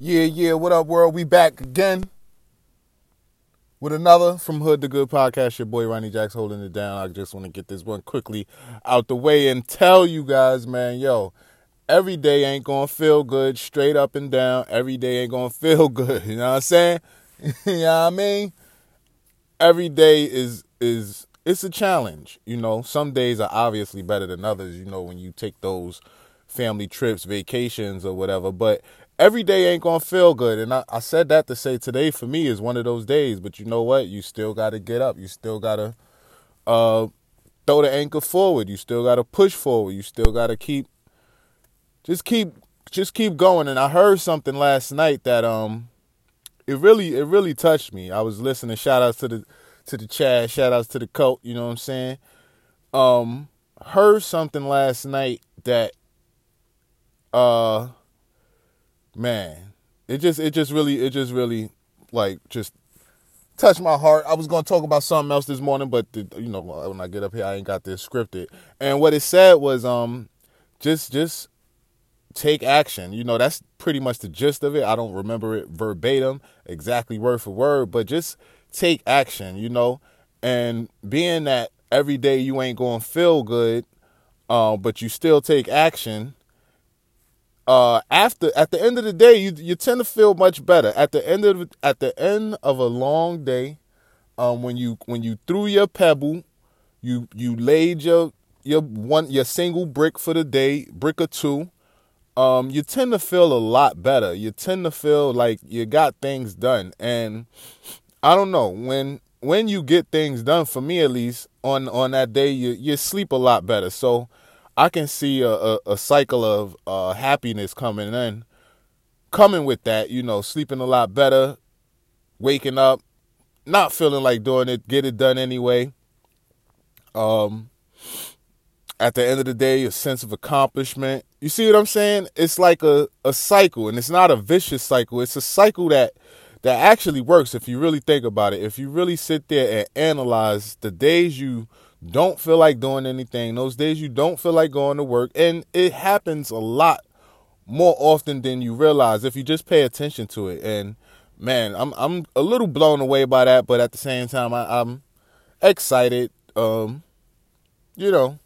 Yeah, yeah, what up, world? We back again with another from Hood to Good podcast. Your boy Ronnie Jacks holding it down. I just want to get this one quickly out the way and tell you guys, man, yo, every day ain't gonna feel good, straight up and down. Every day ain't gonna feel good. You know what I'm saying? you know what I mean? Every day is is it's a challenge. You know, some days are obviously better than others. You know, when you take those family trips, vacations, or whatever. But every day ain't gonna feel good. And I, I said that to say today for me is one of those days. But you know what? You still gotta get up. You still gotta uh, throw the anchor forward. You still gotta push forward. You still gotta keep just keep just keep going. And I heard something last night that um it really it really touched me. I was listening, shout outs to the to the Chad, shout outs to the cult. you know what I'm saying? Um heard something last night that uh man, it just it just really it just really like just touched my heart. I was gonna talk about something else this morning, but the, you know when I get up here, I ain't got this scripted. And what it said was um just just take action. You know that's pretty much the gist of it. I don't remember it verbatim, exactly word for word, but just take action. You know, and being that every day you ain't gonna feel good, uh, but you still take action uh, after at the end of the day, you you tend to feel much better. At the end of at the end of a long day, um, when you when you threw your pebble, you you laid your your one your single brick for the day, brick or two. Um, you tend to feel a lot better. You tend to feel like you got things done, and I don't know when when you get things done. For me, at least on on that day, you you sleep a lot better. So I can see a, a, a cycle of uh, happiness coming in, coming with that. You know, sleeping a lot better, waking up, not feeling like doing it, get it done anyway. Um, at the end of the day, a sense of accomplishment. You see what I'm saying? It's like a, a cycle, and it's not a vicious cycle. It's a cycle that that actually works if you really think about it. If you really sit there and analyze the days you don't feel like doing anything, those days you don't feel like going to work, and it happens a lot more often than you realize if you just pay attention to it. And man, I'm I'm a little blown away by that, but at the same time, I, am excited. Um, you know,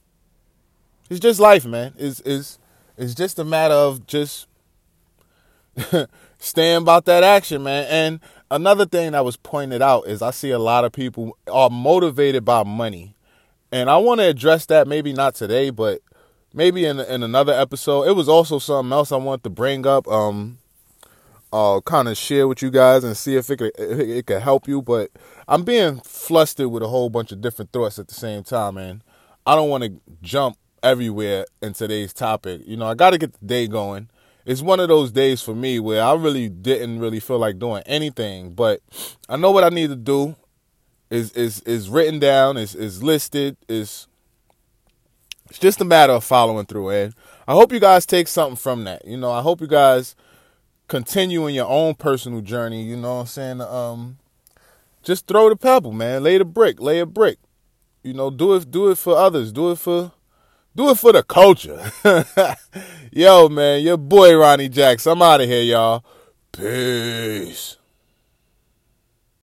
it's just life, man. It's is it's just a matter of just staying about that action, man. And another thing that was pointed out is I see a lot of people are motivated by money and I want to address that maybe not today, but maybe in in another episode. It was also something else I wanted to bring up, um, uh, kind of share with you guys and see if it could it, it could help you. But I'm being flustered with a whole bunch of different thoughts at the same time, and I don't want to jump everywhere in today's topic. You know, I got to get the day going. It's one of those days for me where I really didn't really feel like doing anything, but I know what I need to do is is is written down, is is listed, is it's just a matter of following through. And I hope you guys take something from that. You know, I hope you guys continue in your own personal journey. You know what I'm saying? Um, just throw the pebble, man. Lay the brick, lay a brick. You know, do it do it for others. Do it for do it for the culture. Yo, man, your boy Ronnie Jacks. I'm out of here, y'all. Peace.